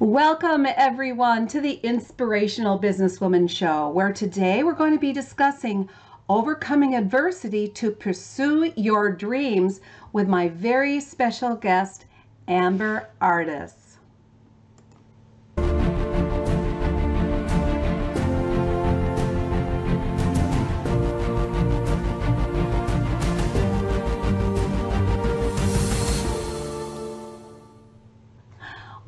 Welcome, everyone, to the Inspirational Businesswoman Show, where today we're going to be discussing overcoming adversity to pursue your dreams with my very special guest, Amber Artis.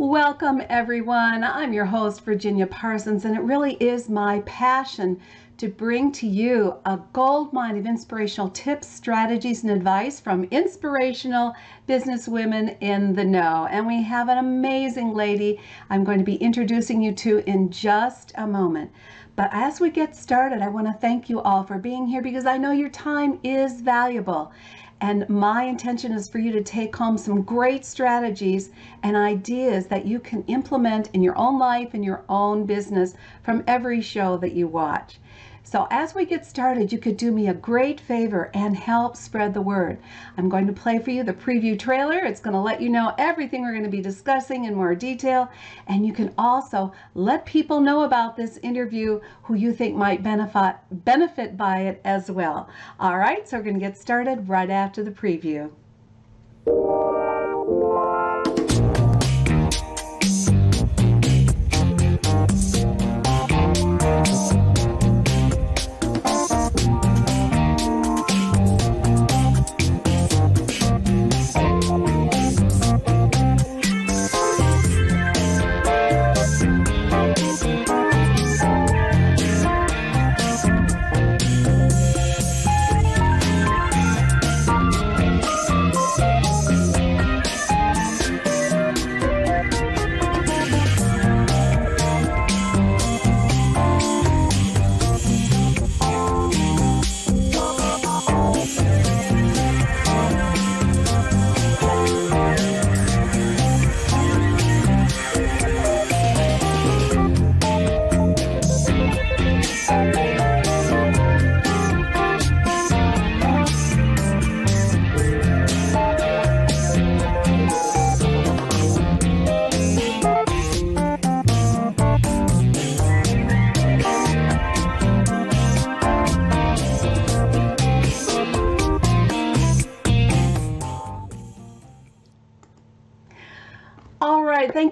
Welcome, everyone. I'm your host, Virginia Parsons, and it really is my passion to bring to you a gold mine of inspirational tips, strategies, and advice from inspirational business women in the know. And we have an amazing lady I'm going to be introducing you to in just a moment. But as we get started, I want to thank you all for being here because I know your time is valuable. And my intention is for you to take home some great strategies and ideas that you can implement in your own life and your own business from every show that you watch. So as we get started, you could do me a great favor and help spread the word. I'm going to play for you the preview trailer. It's going to let you know everything we're going to be discussing in more detail. And you can also let people know about this interview who you think might benefit, benefit by it as well. All right, so we're going to get started right after the preview.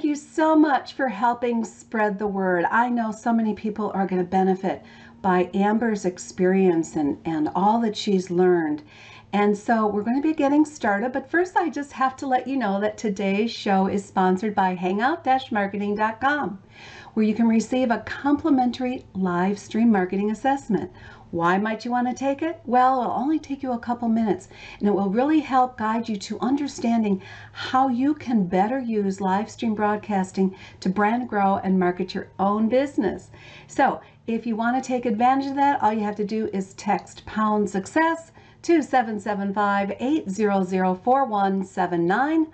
Thank you so much for helping spread the word. I know so many people are going to benefit by Amber's experience and, and all that she's learned. And so we're going to be getting started, but first I just have to let you know that today's show is sponsored by hangout-marketing.com, where you can receive a complimentary live stream marketing assessment why might you want to take it? Well, it'll only take you a couple minutes and it will really help guide you to understanding how you can better use live stream broadcasting to brand grow and market your own business. So if you want to take advantage of that, all you have to do is text pound success to 775 800 4179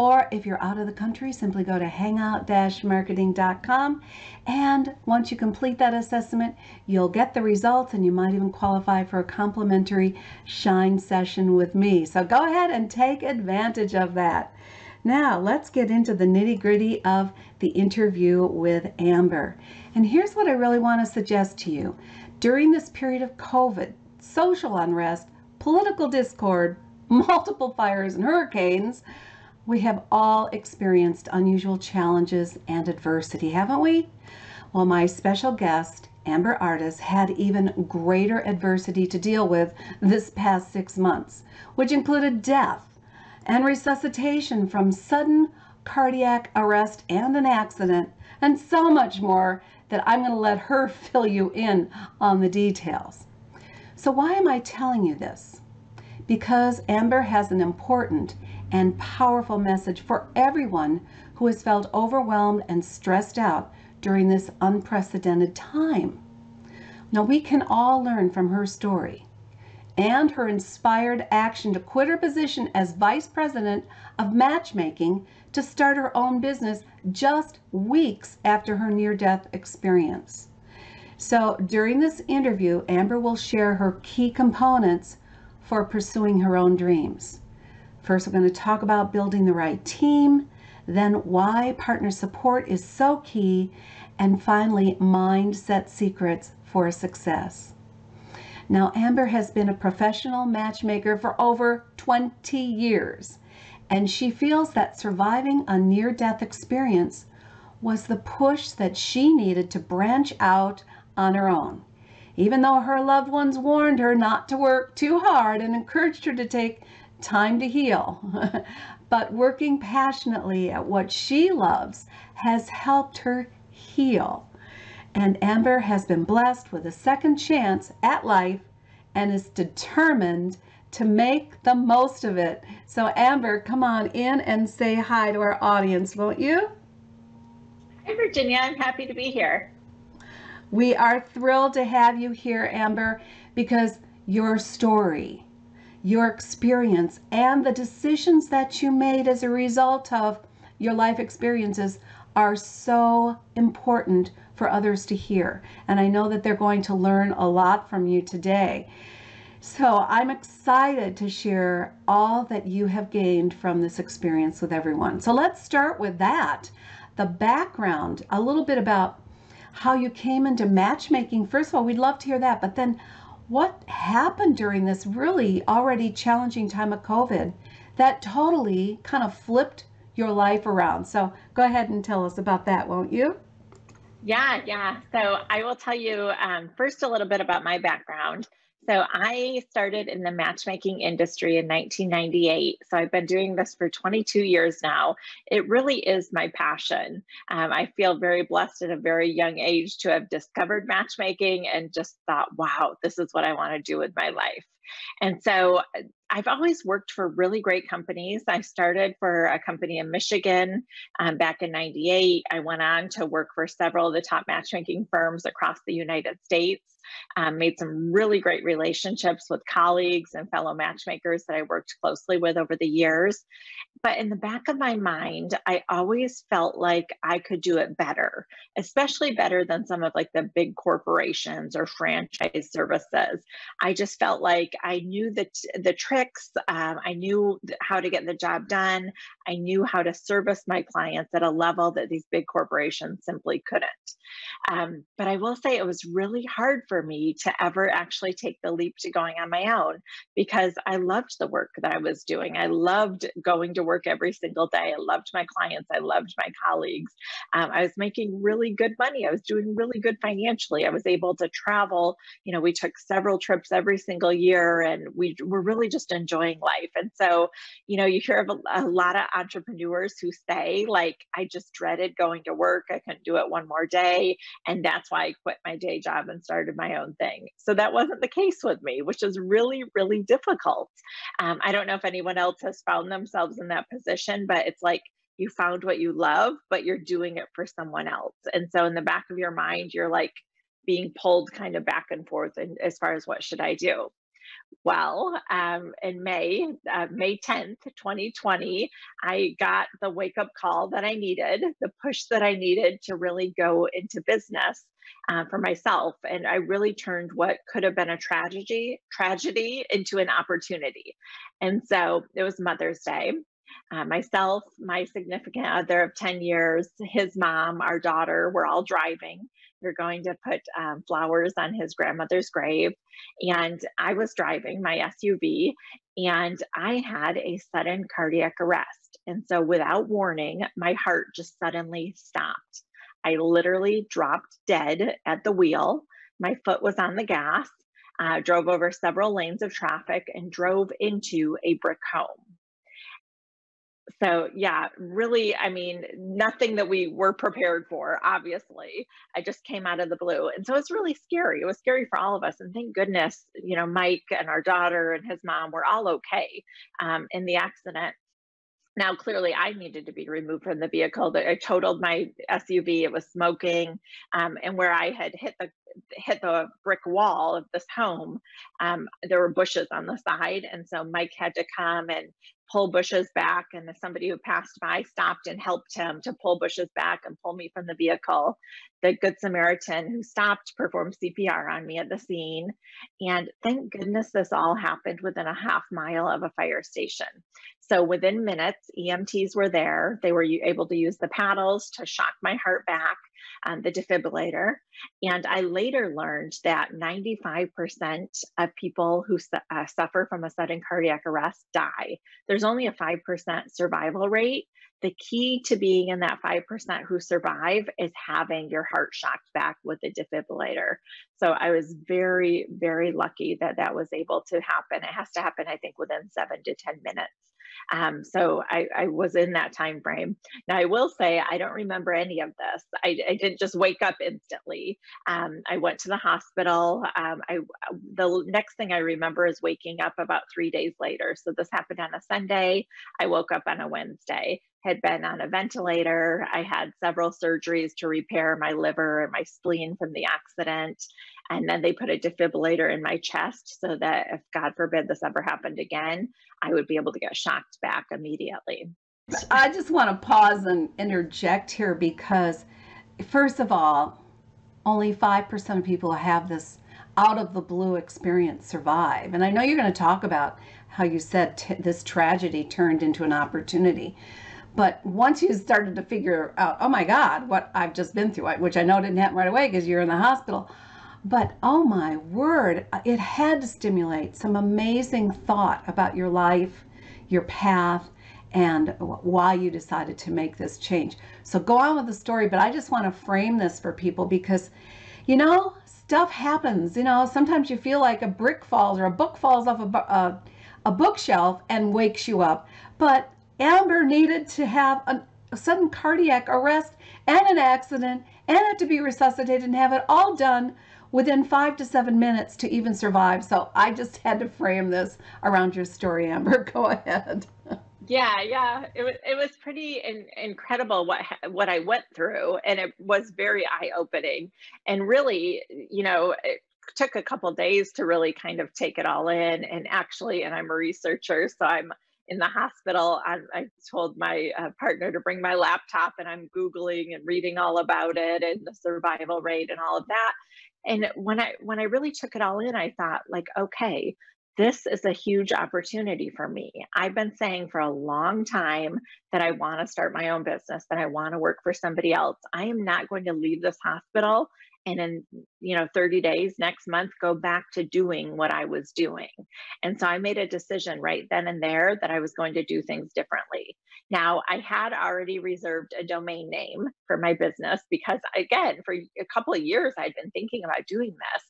or if you're out of the country, simply go to hangout-marketing.com. And once you complete that assessment, you'll get the results and you might even qualify for a complimentary shine session with me. So go ahead and take advantage of that. Now, let's get into the nitty gritty of the interview with Amber. And here's what I really want to suggest to you. During this period of COVID, social unrest, political discord, multiple fires and hurricanes, we have all experienced unusual challenges and adversity, haven't we? Well, my special guest, Amber Artis, had even greater adversity to deal with this past six months, which included death and resuscitation from sudden cardiac arrest and an accident, and so much more that I'm going to let her fill you in on the details. So, why am I telling you this? Because Amber has an important and powerful message for everyone who has felt overwhelmed and stressed out during this unprecedented time. Now, we can all learn from her story and her inspired action to quit her position as vice president of matchmaking to start her own business just weeks after her near death experience. So, during this interview, Amber will share her key components for pursuing her own dreams. First, we're going to talk about building the right team, then why partner support is so key, and finally, mindset secrets for success. Now, Amber has been a professional matchmaker for over 20 years, and she feels that surviving a near death experience was the push that she needed to branch out on her own. Even though her loved ones warned her not to work too hard and encouraged her to take time to heal. but working passionately at what she loves has helped her heal. And Amber has been blessed with a second chance at life and is determined to make the most of it. So, Amber, come on in and say hi to our audience, won't you? Hi, Virginia. I'm happy to be here. We are thrilled to have you here, Amber, because your story your experience and the decisions that you made as a result of your life experiences are so important for others to hear. And I know that they're going to learn a lot from you today. So I'm excited to share all that you have gained from this experience with everyone. So let's start with that. The background, a little bit about how you came into matchmaking. First of all, we'd love to hear that, but then what happened during this really already challenging time of COVID that totally kind of flipped your life around. So go ahead and tell us about that, won't you? Yeah, yeah. So I will tell you um, first a little bit about my background. So I started in the matchmaking industry in 1998. So I've been doing this for 22 years now. It really is my passion. Um, I feel very blessed at a very young age to have discovered matchmaking and just thought, wow, this is what I want to do with my life. And so I've always worked for really great companies. I started for a company in Michigan um, back in 98. I went on to work for several of the top matchmaking firms across the United States um, made some really great relationships with colleagues and fellow matchmakers that I worked closely with over the years. But in the back of my mind, I always felt like I could do it better, especially better than some of like the big corporations or franchise services. I just felt like I knew that the, the tricks. Um, I knew how to get the job done. I knew how to service my clients at a level that these big corporations simply couldn't. Um, but I will say it was really hard for me to ever actually take the leap to going on my own because I loved the work that I was doing. I loved going to work every single day. I loved my clients. I loved my colleagues. Um, I was making really good money. I was doing really good financially. I was able to travel. You know, we took several trips every single year and we were really just enjoying life. And so, you know, you hear of a, a lot of entrepreneurs who say, like, I just dreaded going to work. I couldn't do it one more day. And that's why I quit my day job and started my own thing. So that wasn't the case with me, which is really, really difficult. Um, I don't know if anyone else has found themselves in that position, but it's like you found what you love, but you're doing it for someone else. And so in the back of your mind, you're like being pulled kind of back and forth and as far as what should I do? Well, um, in May, uh, May 10th, 2020, I got the wake up call that I needed, the push that I needed to really go into business uh, for myself. And I really turned what could have been a tragedy, tragedy into an opportunity. And so it was Mother's Day. Uh, myself, my significant other of 10 years, his mom, our daughter, we're all driving. We're going to put um, flowers on his grandmother's grave. And I was driving my SUV and I had a sudden cardiac arrest. And so, without warning, my heart just suddenly stopped. I literally dropped dead at the wheel. My foot was on the gas, uh, drove over several lanes of traffic, and drove into a brick home so yeah really i mean nothing that we were prepared for obviously. I just came out of the blue. And so it's really scary. It was scary for all of us. And thank goodness you know mike and our daughter and his mom were all okay um, in the accident. Now clearly i needed to be removed from the vehicle. I totaled my suv it was smoking um, and where i had hit the hit the brick wall of this home, um, there were bushes on the side. And so Mike had to come and pull bushes back. And somebody who passed by stopped and helped him to pull bushes back and pull me from the vehicle. The Good Samaritan who stopped performed CPR on me at the scene. And thank goodness this all happened within a half mile of a fire station. So within minutes, EMTs were there. They were able to use the paddles to shock my heart back, um, the defibrillator. And I later learned that 95% of people who su uh, suffer from a sudden cardiac arrest die. There's only a 5% survival rate. The key to being in that 5% who survive is having your heart shocked back with a defibrillator. So I was very, very lucky that that was able to happen. It has to happen, I think, within seven to 10 minutes. Um, so I, I, was in that time frame. Now I will say I don't remember any of this. I, I didn't just wake up instantly. Um, I went to the hospital. Um, I the next thing I remember is waking up about three days later. So this happened on a Sunday. I woke up on a Wednesday had been on a ventilator. I had several surgeries to repair my liver and my spleen from the accident. And then they put a defibrillator in my chest so that if, God forbid, this ever happened again, I would be able to get shocked back immediately. I just want to pause and interject here because, first of all, only 5% of people have this out of the blue experience survive. And I know you're going to talk about how you said this tragedy turned into an opportunity. But once you started to figure out, oh my God, what I've just been through, which I know didn't happen right away because you're in the hospital, but oh my word, it had to stimulate some amazing thought about your life, your path, and why you decided to make this change. So go on with the story, but I just want to frame this for people because, you know, stuff happens. You know, sometimes you feel like a brick falls or a book falls off a, a, uh, a bookshelf and wakes you up. But Amber needed to have a, a sudden cardiac arrest and an accident and had to be resuscitated and have it all done within five to seven minutes to even survive. So I just had to frame this around your story, Amber. Go ahead. Yeah, yeah, it was it was pretty in, incredible what what I went through, and it was very eye opening. And really, you know, it took a couple days to really kind of take it all in. And actually, and I'm a researcher, so I'm in the hospital, I, I told my uh, partner to bring my laptop and I'm Googling and reading all about it and the survival rate and all of that. And when I when I really took it all in, I thought like, okay, this is a huge opportunity for me. I've been saying for a long time that I want to start my own business, that I want to work for somebody else. I am not going to leave this hospital and in mm, you know 30 days next month go back to doing what i was doing. And so i made a decision right then and there that i was going to do things differently. Now i had already reserved a domain name for my business because again for a couple of years i'd been thinking about doing this.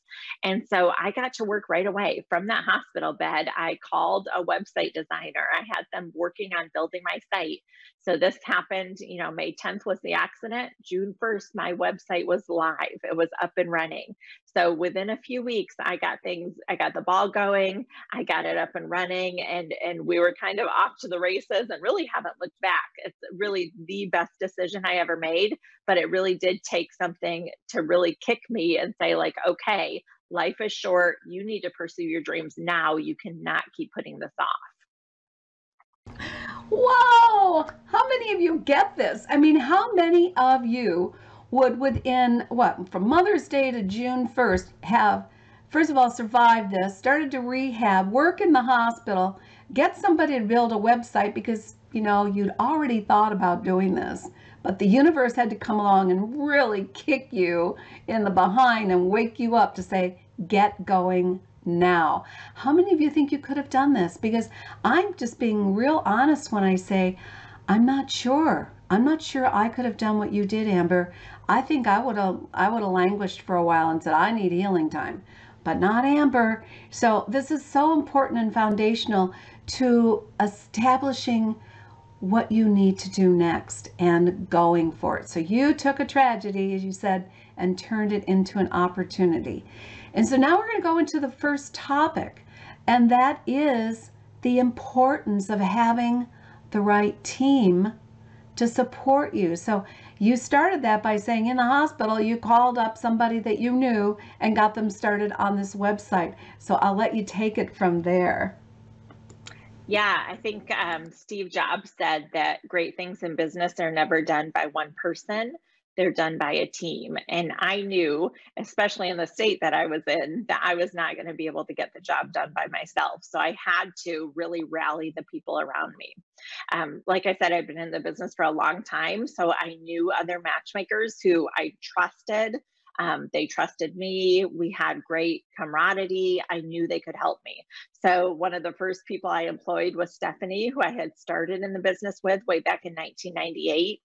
And so i got to work right away from that hospital bed. I called a website designer. I had them working on building my site so this happened you know may 10th was the accident june 1st my website was live it was up and running. So within a few weeks, I got things, I got the ball going, I got it up and running, and and we were kind of off to the races and really haven't looked back. It's really the best decision I ever made, but it really did take something to really kick me and say, like, okay, life is short. You need to pursue your dreams now. You cannot keep putting this off. Whoa! How many of you get this? I mean, how many of you would within what from Mother's Day to June 1st have first of all survived this, started to rehab, work in the hospital, get somebody to build a website because you know you'd already thought about doing this. But the universe had to come along and really kick you in the behind and wake you up to say, get going now. How many of you think you could have done this? Because I'm just being real honest when I say, I'm not sure. I'm not sure I could have done what you did, Amber. I think I would have I would have languished for a while and said I need healing time, but not Amber. So this is so important and foundational to establishing what you need to do next and going for it. So you took a tragedy, as you said, and turned it into an opportunity. And so now we're going to go into the first topic, and that is the importance of having the right team to support you. So you started that by saying in the hospital, you called up somebody that you knew and got them started on this website. So I'll let you take it from there. Yeah, I think um, Steve Jobs said that great things in business are never done by one person they're done by a team. And I knew, especially in the state that I was in, that I was not going to be able to get the job done by myself. So I had to really rally the people around me. Um, like I said, I've been in the business for a long time. So I knew other matchmakers who I trusted. Um, they trusted me. We had great camaraderie. I knew they could help me. So, one of the first people I employed was Stephanie, who I had started in the business with way back in 1998.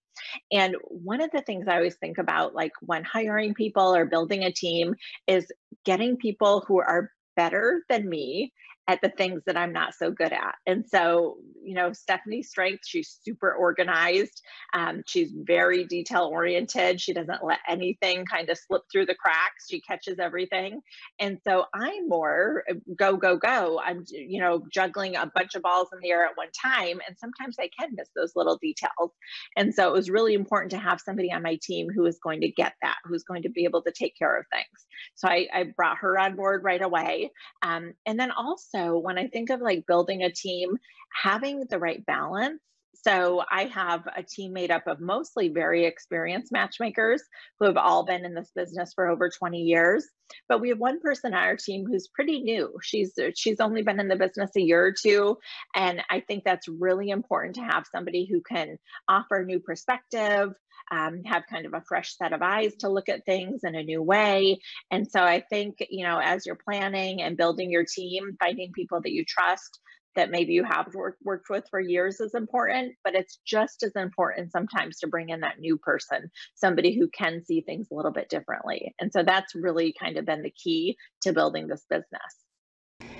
And one of the things I always think about, like when hiring people or building a team, is getting people who are better than me at the things that I'm not so good at. And so, you know, Stephanie's strength, she's super organized. Um, she's very detail oriented. She doesn't let anything kind of slip through the cracks. She catches everything. And so I'm more uh, go, go, go. I'm, you know, juggling a bunch of balls in the air at one time. And sometimes I can miss those little details. And so it was really important to have somebody on my team who is going to get that, who's going to be able to take care of things. So I, I brought her on board right away. Um, and then also, when I think of like building a team, having the right balance. So I have a team made up of mostly very experienced matchmakers who have all been in this business for over 20 years. But we have one person on our team who's pretty new. She's she's only been in the business a year or two, and I think that's really important to have somebody who can offer new perspective, um, have kind of a fresh set of eyes to look at things in a new way. And so I think, you know, as you're planning and building your team, finding people that you trust that maybe you have work, worked with for years is important, but it's just as important sometimes to bring in that new person, somebody who can see things a little bit differently. And so that's really kind of been the key to building this business.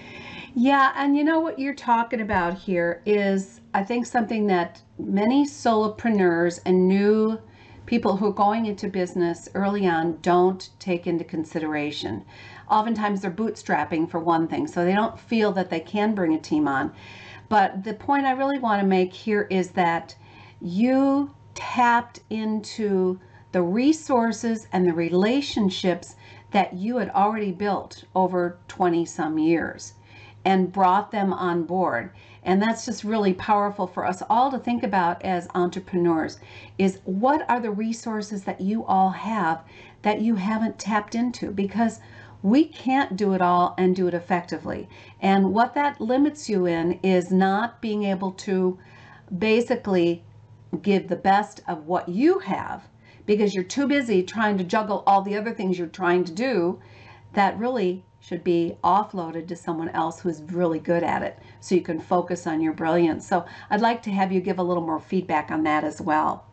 Yeah, and you know what you're talking about here is I think something that many solopreneurs and new people who are going into business early on don't take into consideration. Oftentimes they're bootstrapping for one thing, so they don't feel that they can bring a team on. But the point I really want to make here is that you tapped into the resources and the relationships that you had already built over 20 some years and brought them on board. And that's just really powerful for us all to think about as entrepreneurs is what are the resources that you all have that you haven't tapped into because we can't do it all and do it effectively. And what that limits you in is not being able to basically give the best of what you have because you're too busy trying to juggle all the other things you're trying to do that really should be offloaded to someone else who's really good at it so you can focus on your brilliance. So I'd like to have you give a little more feedback on that as well.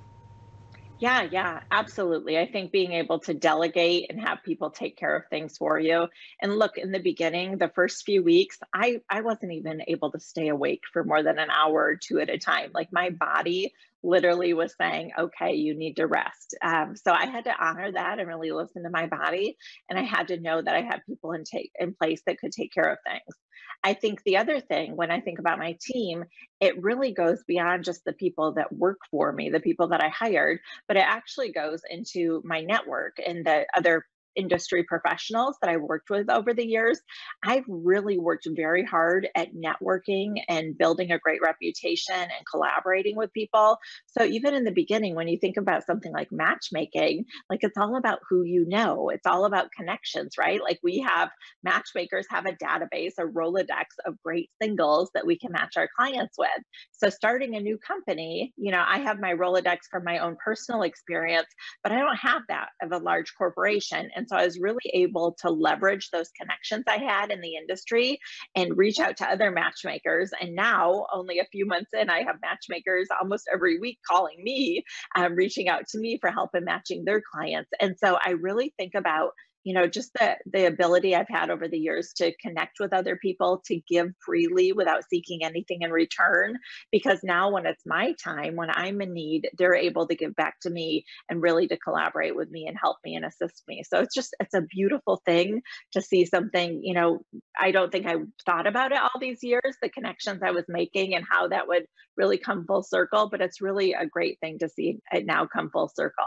Yeah, yeah, absolutely. I think being able to delegate and have people take care of things for you. And look, in the beginning, the first few weeks, I I wasn't even able to stay awake for more than an hour or two at a time. Like my body literally was saying, okay, you need to rest. Um, so I had to honor that and really listen to my body. And I had to know that I had people in take in place that could take care of things. I think the other thing, when I think about my team, it really goes beyond just the people that work for me, the people that I hired, but it actually goes into my network and the other industry professionals that I've worked with over the years, I've really worked very hard at networking and building a great reputation and collaborating with people. So even in the beginning, when you think about something like matchmaking, like it's all about who you know, it's all about connections, right? Like we have matchmakers have a database, a Rolodex of great singles that we can match our clients with. So starting a new company, you know, I have my Rolodex from my own personal experience, but I don't have that of a large corporation. And and so I was really able to leverage those connections I had in the industry and reach out to other matchmakers. And now, only a few months in, I have matchmakers almost every week calling me, um, reaching out to me for help in matching their clients. And so I really think about you know, just the the ability I've had over the years to connect with other people, to give freely without seeking anything in return. Because now when it's my time, when I'm in need, they're able to give back to me and really to collaborate with me and help me and assist me. So it's just it's a beautiful thing to see something, you know, I don't think I thought about it all these years, the connections I was making and how that would really come full circle, but it's really a great thing to see it now come full circle.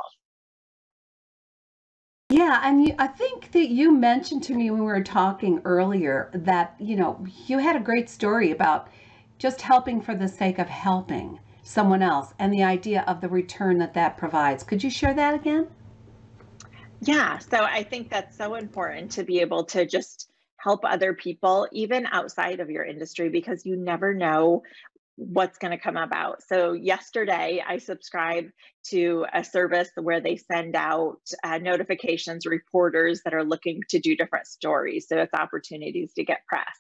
Yeah, and you, I think that you mentioned to me when we were talking earlier that, you know, you had a great story about just helping for the sake of helping someone else and the idea of the return that that provides. Could you share that again? Yeah, so I think that's so important to be able to just help other people, even outside of your industry, because you never know what's going to come about. So yesterday I subscribed to a service where they send out uh, notifications, reporters that are looking to do different stories. So it's opportunities to get press.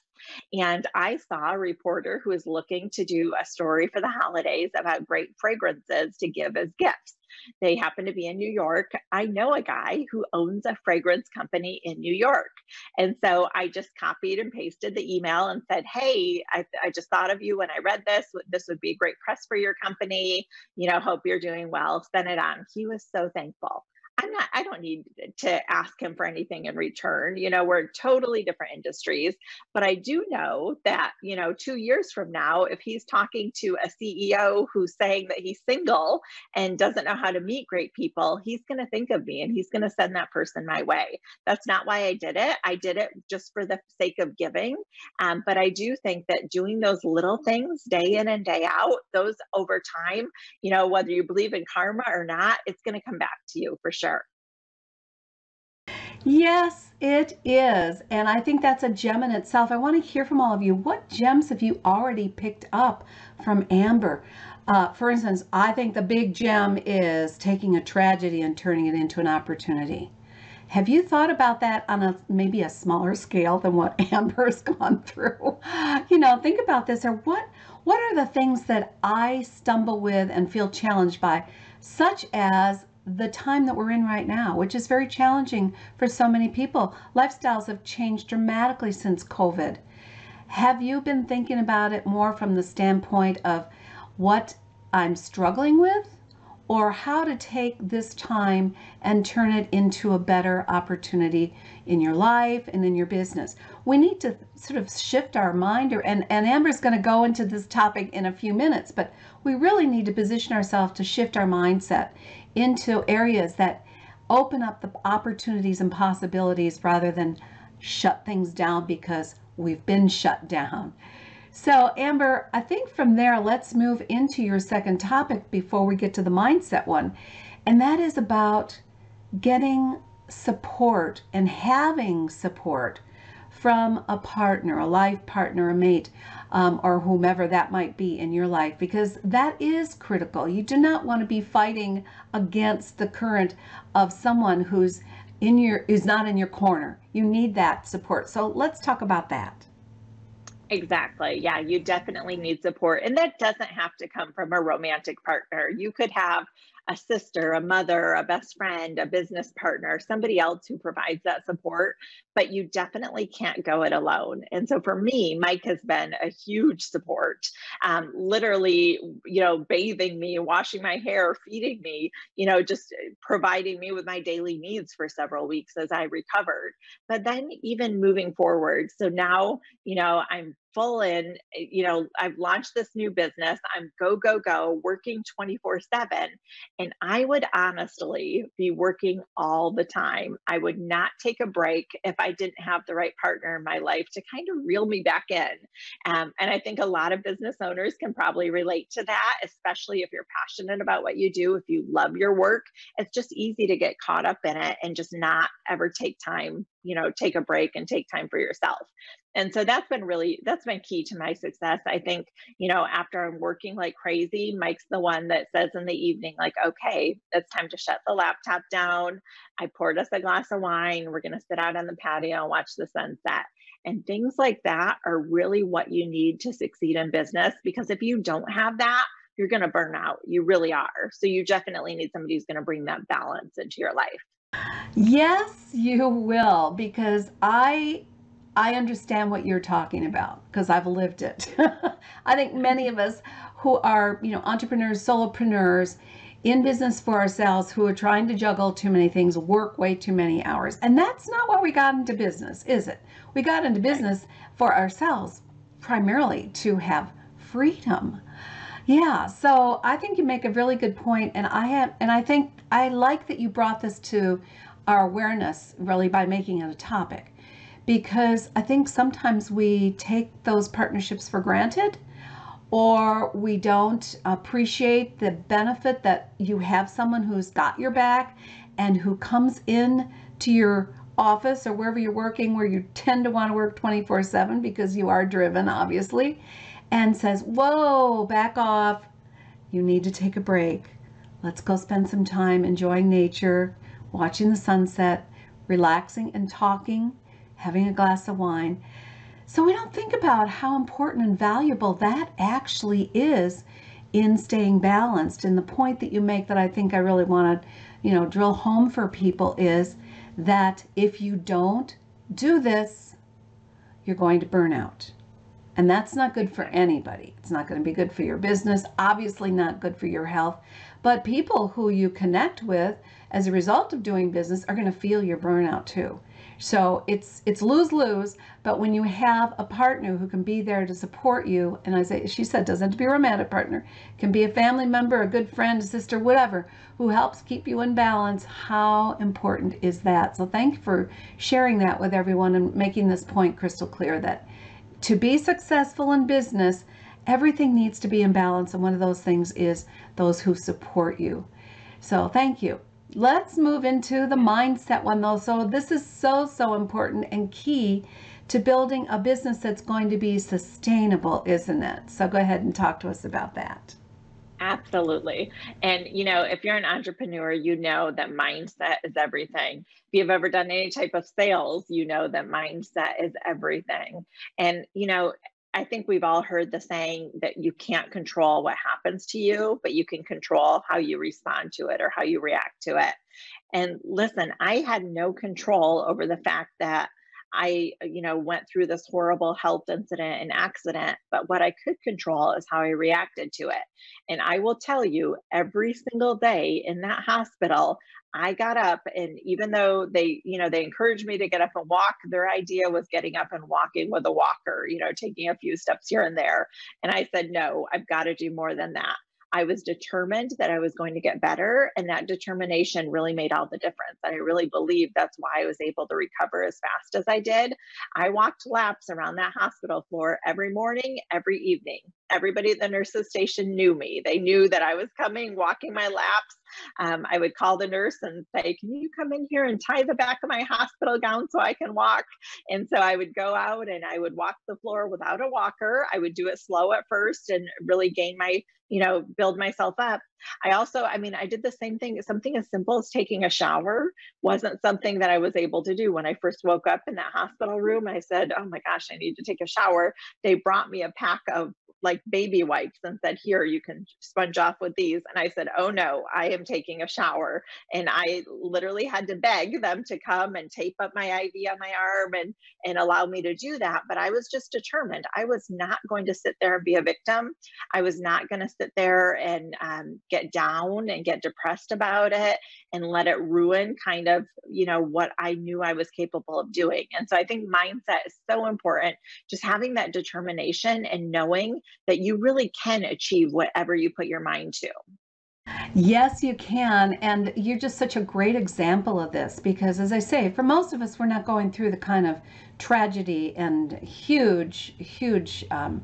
And I saw a reporter who was looking to do a story for the holidays about great fragrances to give as gifts. They happen to be in New York. I know a guy who owns a fragrance company in New York. And so I just copied and pasted the email and said, Hey, I, I just thought of you when I read this. This would be great press for your company. You know, hope you're doing well. Send it on. He was so thankful. I'm not, I don't need to ask him for anything in return. You know, we're totally different industries, but I do know that, you know, two years from now, if he's talking to a CEO who's saying that he's single and doesn't know how to meet great people, he's going to think of me and he's going to send that person my way. That's not why I did it. I did it just for the sake of giving. Um, but I do think that doing those little things day in and day out, those over time, you know, whether you believe in karma or not, it's going to come back to you for sure Yes, it is. And I think that's a gem in itself. I want to hear from all of you. What gems have you already picked up from Amber? Uh, for instance, I think the big gem is taking a tragedy and turning it into an opportunity. Have you thought about that on a maybe a smaller scale than what Amber's gone through? You know, think about this. Or what what are the things that I stumble with and feel challenged by, such as the time that we're in right now, which is very challenging for so many people. Lifestyles have changed dramatically since COVID. Have you been thinking about it more from the standpoint of what I'm struggling with or how to take this time and turn it into a better opportunity in your life and in your business? We need to sort of shift our mind, or, and, and Amber's going to go into this topic in a few minutes, but we really need to position ourselves to shift our mindset into areas that open up the opportunities and possibilities rather than shut things down because we've been shut down. So, Amber, I think from there, let's move into your second topic before we get to the mindset one. And that is about getting support and having support from a partner, a life partner, a mate, um, or whomever that might be in your life, because that is critical. You do not want to be fighting against the current of someone who's in your who's not in your corner. You need that support. So let's talk about that. Exactly. Yeah, you definitely need support. And that doesn't have to come from a romantic partner. You could have a sister, a mother, a best friend, a business partner, somebody else who provides that support, but you definitely can't go it alone. And so for me, Mike has been a huge support, um, literally, you know, bathing me, washing my hair, feeding me, you know, just providing me with my daily needs for several weeks as I recovered. But then even moving forward, so now, you know, I'm full in you know i've launched this new business i'm go go go working 24 7 and i would honestly be working all the time. I would not take a break if i didn't have the right partner in my life to kind of reel me back in um, and i think a lot of business owners can probably relate to that especially if you're passionate about what you do if you love your work it's just easy to get caught up in it and just not ever take time you know take a break and take time for yourself. And so that's been really that's been key to my success. I think you know after i'm working like crazy mike's the one that says in the evening like okay it's time to shut the laptop down. I poured us a glass of wine. We're going to sit out on the patio and watch the sunset. And things like that are really what you need to succeed in business because if you don't have that you're going to burn out. You really are. So you definitely need somebody who's going to bring that balance into your life Yes, you will, because I I understand what you're talking about because I've lived it. I think many of us who are, you know, entrepreneurs, solopreneurs, in business for ourselves who are trying to juggle too many things, work way too many hours. And that's not why we got into business, is it? We got into business for ourselves primarily to have freedom. Yeah, so I think you make a really good point and I have and I think I like that you brought this to our awareness really by making it a topic because I think sometimes we take those partnerships for granted or we don't appreciate the benefit that you have someone who's got your back and who comes in to your office or wherever you're working where you tend to want to work 24 7 because you are driven obviously and says whoa back off you need to take a break let's go spend some time enjoying nature watching the sunset relaxing and talking having a glass of wine so we don't think about how important and valuable that actually is in staying balanced. And the point that you make that I think I really want to, you know, drill home for people is that if you don't do this, you're going to burn out. And that's not good for anybody. It's not going to be good for your business, obviously not good for your health. But people who you connect with as a result of doing business are going to feel your burnout too. So it's it's lose lose. But when you have a partner who can be there to support you, and I say she said doesn't have to be a romantic partner, can be a family member, a good friend, a sister, whatever, who helps keep you in balance. How important is that? So thank you for sharing that with everyone and making this point crystal clear that to be successful in business, everything needs to be in balance, and one of those things is those who support you. So thank you. Let's move into the mindset one though. So this is so, so important and key to building a business that's going to be sustainable, isn't it? So go ahead and talk to us about that. Absolutely. And you know, if you're an entrepreneur, you know that mindset is everything. If you've ever done any type of sales, you know that mindset is everything. And you know, I think we've all heard the saying that you can't control what happens to you, but you can control how you respond to it or how you react to it. And listen, I had no control over the fact that I, uh, you know, went through this horrible health incident and accident, but what I could control is how I reacted to it. And I will tell you, every single day in that hospital, I got up and even though they, you know, they encouraged me to get up and walk, their idea was getting up and walking with a walker, you know, taking a few steps here and there. And I said, no, I've got to do more than that. I was determined that I was going to get better. And that determination really made all the difference. And I really believe that's why I was able to recover as fast as I did. I walked laps around that hospital floor every morning, every evening. Everybody at the nurses station knew me. They knew that I was coming, walking my laps. Um, I would call the nurse and say, Can you come in here and tie the back of my hospital gown so I can walk? And so I would go out and I would walk the floor without a walker. I would do it slow at first and really gain my, you know, build myself up. I also, I mean, I did the same thing. Something as simple as taking a shower wasn't something that I was able to do when I first woke up in that hospital room. I said, Oh my gosh, I need to take a shower. They brought me a pack of like baby wipes and said, Here, you can sponge off with these. And I said, Oh no, I am taking a shower. And I literally had to beg them to come and tape up my IV on my arm and, and allow me to do that. But I was just determined. I was not going to sit there and be a victim. I was not going to sit there and um, get down and get depressed about it and let it ruin kind of, you know, what I knew I was capable of doing. And so I think mindset is so important. Just having that determination and knowing that you really can achieve whatever you put your mind to. Yes, you can. And you're just such a great example of this because, as I say, for most of us, we're not going through the kind of tragedy and huge, huge, um,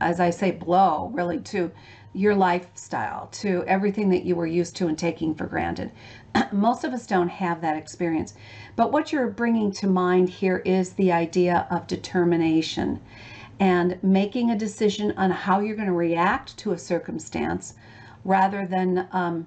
as I say, blow really to your lifestyle, to everything that you were used to and taking for granted. most of us don't have that experience. But what you're bringing to mind here is the idea of determination and making a decision on how you're going to react to a circumstance rather than um,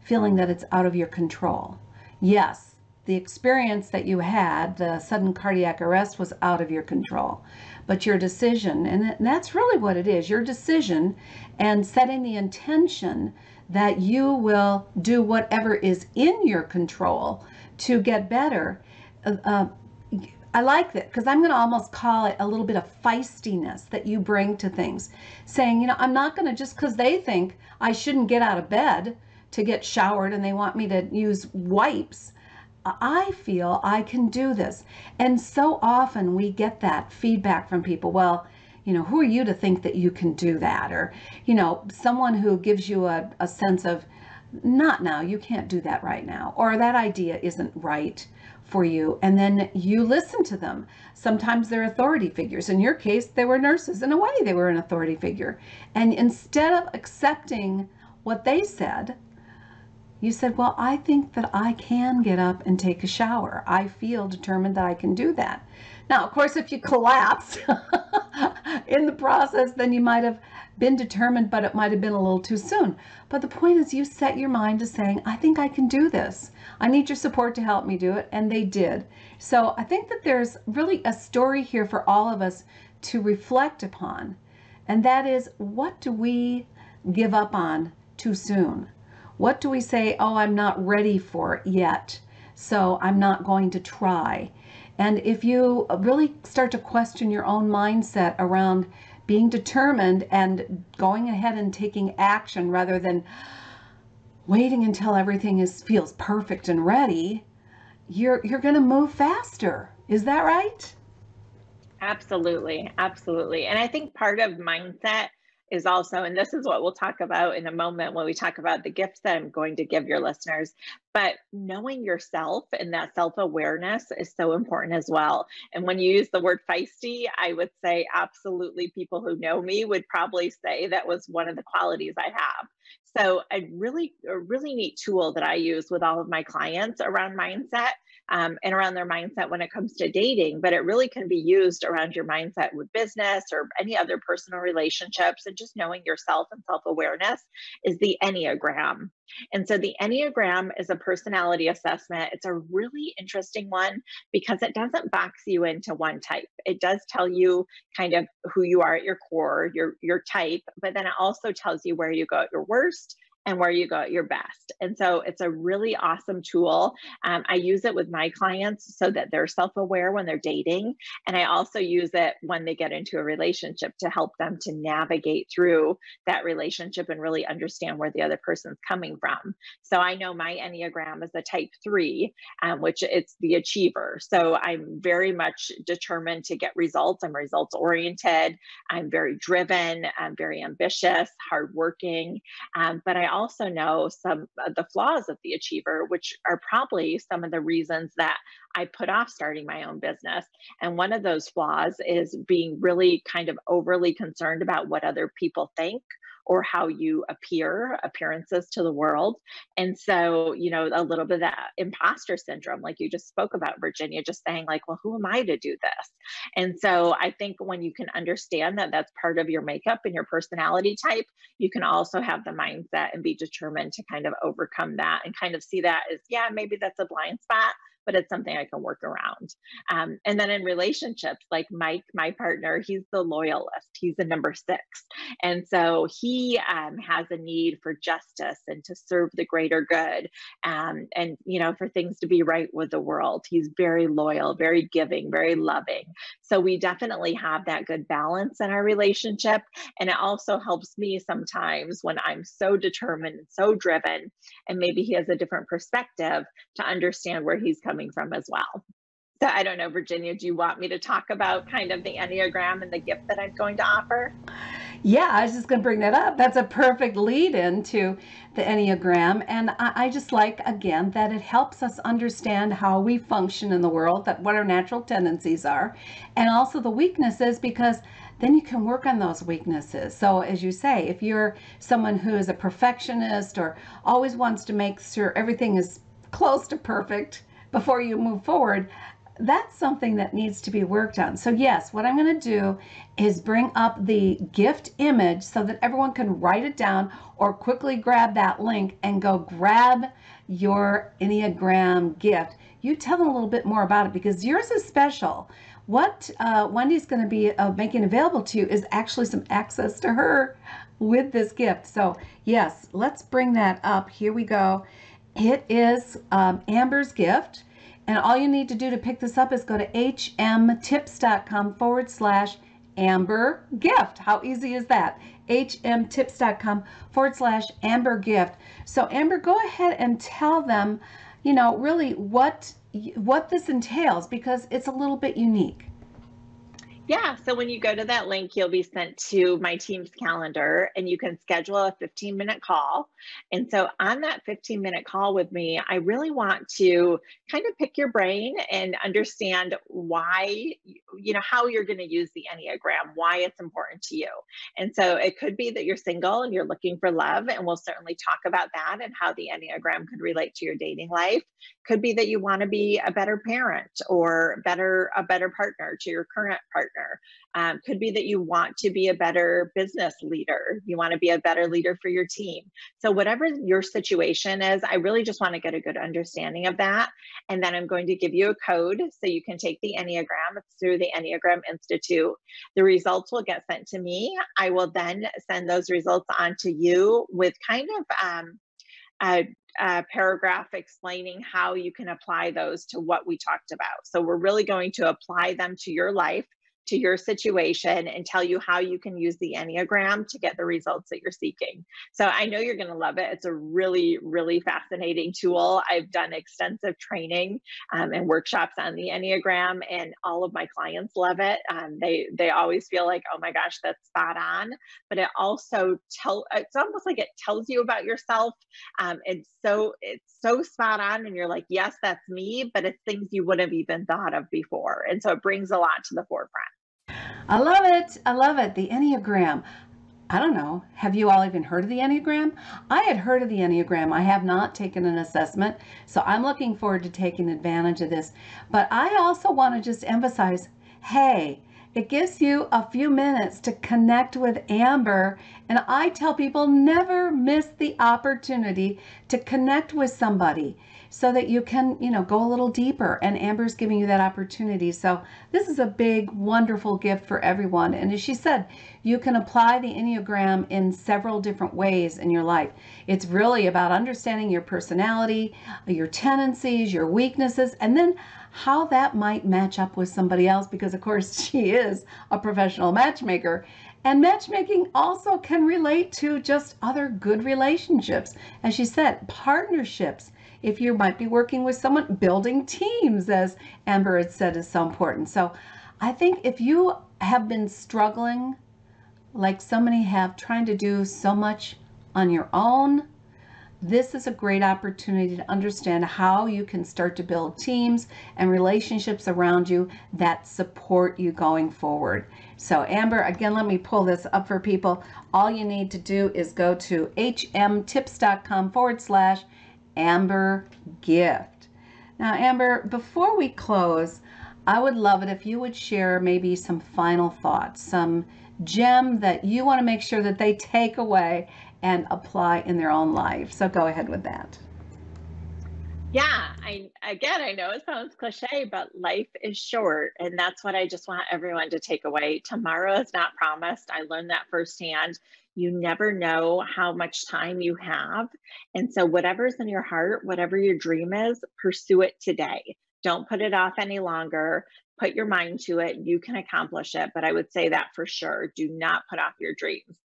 feeling that it's out of your control. Yes, the experience that you had, the sudden cardiac arrest, was out of your control. But your decision, and that's really what it is your decision and setting the intention that you will do whatever is in your control to get better. Uh, uh I like that because I'm going to almost call it a little bit of feistiness that you bring to things. Saying, you know, I'm not going to just because they think I shouldn't get out of bed to get showered and they want me to use wipes. I feel I can do this. And so often we get that feedback from people. Well, you know, who are you to think that you can do that? Or, you know, someone who gives you a, a sense of, not now, you can't do that right now, or that idea isn't right for you. And then you listen to them. Sometimes they're authority figures. In your case, they were nurses. In a way, they were an authority figure. And instead of accepting what they said, you said, Well, I think that I can get up and take a shower. I feel determined that I can do that. Now, of course, if you collapse in the process, then you might have been determined, but it might have been a little too soon. But the point is, you set your mind to saying, I think I can do this. I need your support to help me do it. And they did. So I think that there's really a story here for all of us to reflect upon. And that is, what do we give up on too soon? What do we say, oh, I'm not ready for it yet, so I'm not going to try? And if you really start to question your own mindset around being determined and going ahead and taking action rather than waiting until everything is feels perfect and ready, you're you're going to move faster. Is that right? Absolutely. Absolutely. And I think part of mindset is also, and this is what we'll talk about in a moment when we talk about the gifts that I'm going to give your listeners. But knowing yourself and that self awareness is so important as well. And when you use the word feisty, I would say absolutely people who know me would probably say that was one of the qualities I have. So, a really, a really neat tool that I use with all of my clients around mindset um, and around their mindset when it comes to dating, but it really can be used around your mindset with business or any other personal relationships and just knowing yourself and self awareness is the Enneagram. And so the Enneagram is a personality assessment. It's a really interesting one because it doesn't box you into one type. It does tell you kind of who you are at your core, your your type, but then it also tells you where you go at your worst and where you go at your best. And so it's a really awesome tool. Um, I use it with my clients so that they're self aware when they're dating. And I also use it when they get into a relationship to help them to navigate through that relationship and really understand where the other person's coming from. So I know my Enneagram is a type three, um, which it's the achiever. So I'm very much determined to get results. I'm results oriented. I'm very driven. I'm very ambitious, hardworking. Um, but I also know some of the flaws of the achiever, which are probably some of the reasons that I put off starting my own business. And one of those flaws is being really kind of overly concerned about what other people think or how you appear, appearances to the world. And so, you know, a little bit of that imposter syndrome, like you just spoke about, Virginia, just saying, like, well, who am I to do this? And so I think when you can understand that that's part of your makeup and your personality type, you can also have the mindset and be determined to kind of overcome that and kind of see that as, yeah, maybe that's a blind spot but it's something I can work around. Um, and then in relationships, like Mike, my partner, he's the loyalist, he's the number six. And so he um, has a need for justice and to serve the greater good um, and, you know, for things to be right with the world. He's very loyal, very giving, very loving. So we definitely have that good balance in our relationship. And it also helps me sometimes when I'm so determined and so driven, and maybe he has a different perspective to understand where he's coming from as well. So I don't know, Virginia, do you want me to talk about kind of the Enneagram and the gift that I'm going to offer? Yeah, I was just going to bring that up. That's a perfect lead into the Enneagram. And I, I, just like, again, that it helps us understand how we function in the world, that what our natural tendencies are, and also the weaknesses, because then you can work on those weaknesses. So, as you say, if you're someone who is a perfectionist or always wants to make sure everything is close to perfect, before you move forward, that's something that needs to be worked on. So, yes, what I'm going to do is bring up the gift image so that everyone can write it down or quickly grab that link and go grab your Enneagram gift. You tell them a little bit more about it because yours is special. What uh, Wendy's going to be uh, making available to you is actually some access to her with this gift. So, yes, let's bring that up. Here we go. It is um, Amber's gift. And all you need to do to pick this up is go to hmtips.com forward slash Amber Gift. How easy is that? hmtips.com forward slash Amber Gift. So, Amber, go ahead and tell them, you know, really what what this entails because it's a little bit unique. Yeah, so when you go to that link, you'll be sent to my team's calendar and you can schedule a 15 minute call. And so on that 15 minute call with me, I really want to kind of pick your brain and understand why, you know, how you're going to use the Enneagram, why it's important to you. And so it could be that you're single and you're looking for love, and we'll certainly talk about that and how the Enneagram could relate to your dating life. Could be that you want to be a better parent or better a better partner to your current partner Um, could be that you want to be a better business leader. You want to be a better leader for your team. So, whatever your situation is, I really just want to get a good understanding of that. And then I'm going to give you a code so you can take the Enneagram. It's through the Enneagram Institute. The results will get sent to me. I will then send those results on to you with kind of um, a, a, paragraph explaining how you can apply those to what we talked about. So we're really going to apply them to your life to your situation and tell you how you can use the Enneagram to get the results that you're seeking. So I know you're going to love it. It's a really, really fascinating tool. I've done extensive training um, and workshops on the Enneagram, and all of my clients love it. Um, they they always feel like, oh my gosh, that's spot on. But it also tell it's almost like it tells you about yourself. Um, it's so it's so spot on, and you're like, yes, that's me. But it's things you wouldn't have even thought of before, and so it brings a lot to the forefront. I love it. I love it. The Enneagram. I don't know. Have you all even heard of the Enneagram? I had heard of the Enneagram. I have not taken an assessment, so I'm looking forward to taking advantage of this. But I also want to just emphasize hey, it gives you a few minutes to connect with Amber. And I tell people never miss the opportunity to connect with somebody so that you can, you know, go a little deeper. And Amber's giving you that opportunity. So this is a big, wonderful gift for everyone. And as she said, you can apply the Enneagram in several different ways in your life. It's really about understanding your personality, your tendencies, your weaknesses, and then how that might match up with somebody else because of course she is a professional matchmaker and matchmaking also can relate to just other good relationships as she said partnerships if you might be working with someone, building teams, as Amber had said, is so important. So I think if you have been struggling, like so many have, trying to do so much on your own, this is a great opportunity to understand how you can start to build teams and relationships around you that support you going forward. So Amber, again, let me pull this up for people. All you need to do is go to hmtips.com forward slash Amber gift. Now, Amber, before we close, I would love it if you would share maybe some final thoughts, some gem that you want to make sure that they take away and apply in their own life. So go ahead with that. Yeah, I again, I know it sounds cliche, but life is short, and that's what I just want everyone to take away. Tomorrow is not promised. I learned that firsthand. You never know how much time you have. And so, whatever's in your heart, whatever your dream is, pursue it today. Don't put it off any longer. Put your mind to it. You can accomplish it. But I would say that for sure. Do not put off your dreams.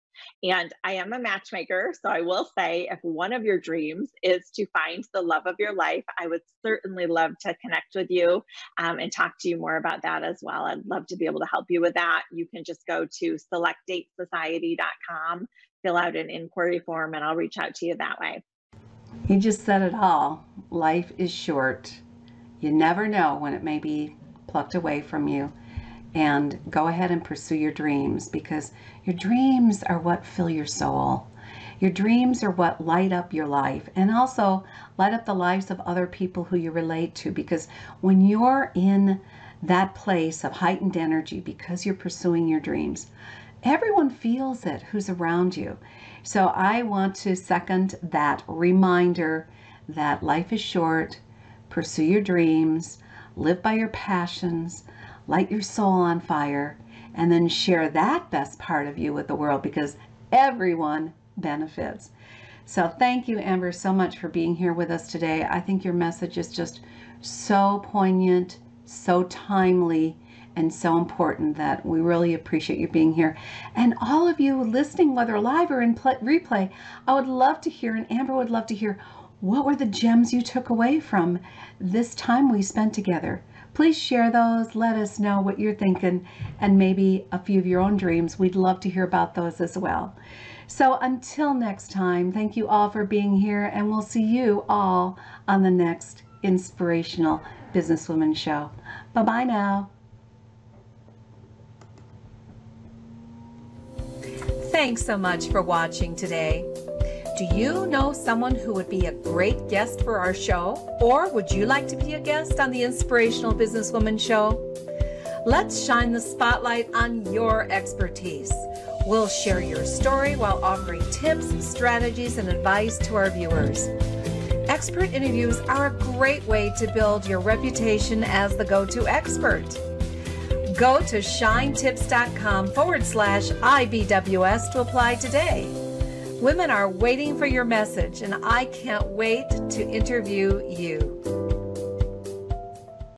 And I am a matchmaker. So I will say if one of your dreams is to find the love of your life, I would certainly love to connect with you um, and talk to you more about that as well. I'd love to be able to help you with that. You can just go to selectdatesociety.com, fill out an inquiry form, and I'll reach out to you that way. You just said it all. Life is short. You never know when it may be plucked away from you and go ahead and pursue your dreams because your dreams are what fill your soul. Your dreams are what light up your life and also light up the lives of other people who you relate to because when you're in that place of heightened energy because you're pursuing your dreams, everyone feels it who's around you. So I want to second that reminder that life is short, pursue your dreams, live by your passions, light your soul on fire, and then share that best part of you with the world because everyone benefits. So thank you, Amber, so much for being here with us today. I think your message is just so poignant, so timely, and so important that we really appreciate you being here. And all of you listening, whether live or in play, replay, I would love to hear, and Amber would love to hear, what were the gems you took away from this time we spent together? Please share those. Let us know what you're thinking and maybe a few of your own dreams. We'd love to hear about those as well. So until next time, thank you all for being here, and we'll see you all on the next Inspirational Businesswoman Show. Bye bye now. Thanks so much for watching today. Do you know someone who would be a great guest for our show? Or would you like to be a guest on the Inspirational Businesswoman Show? Let's shine the spotlight on your expertise. We'll share your story while offering tips, strategies, and advice to our viewers. Expert interviews are a great way to build your reputation as the go to expert. Go to shinetips.com forward slash IBWS to apply today. Women are waiting for your message, and I can't wait to interview you.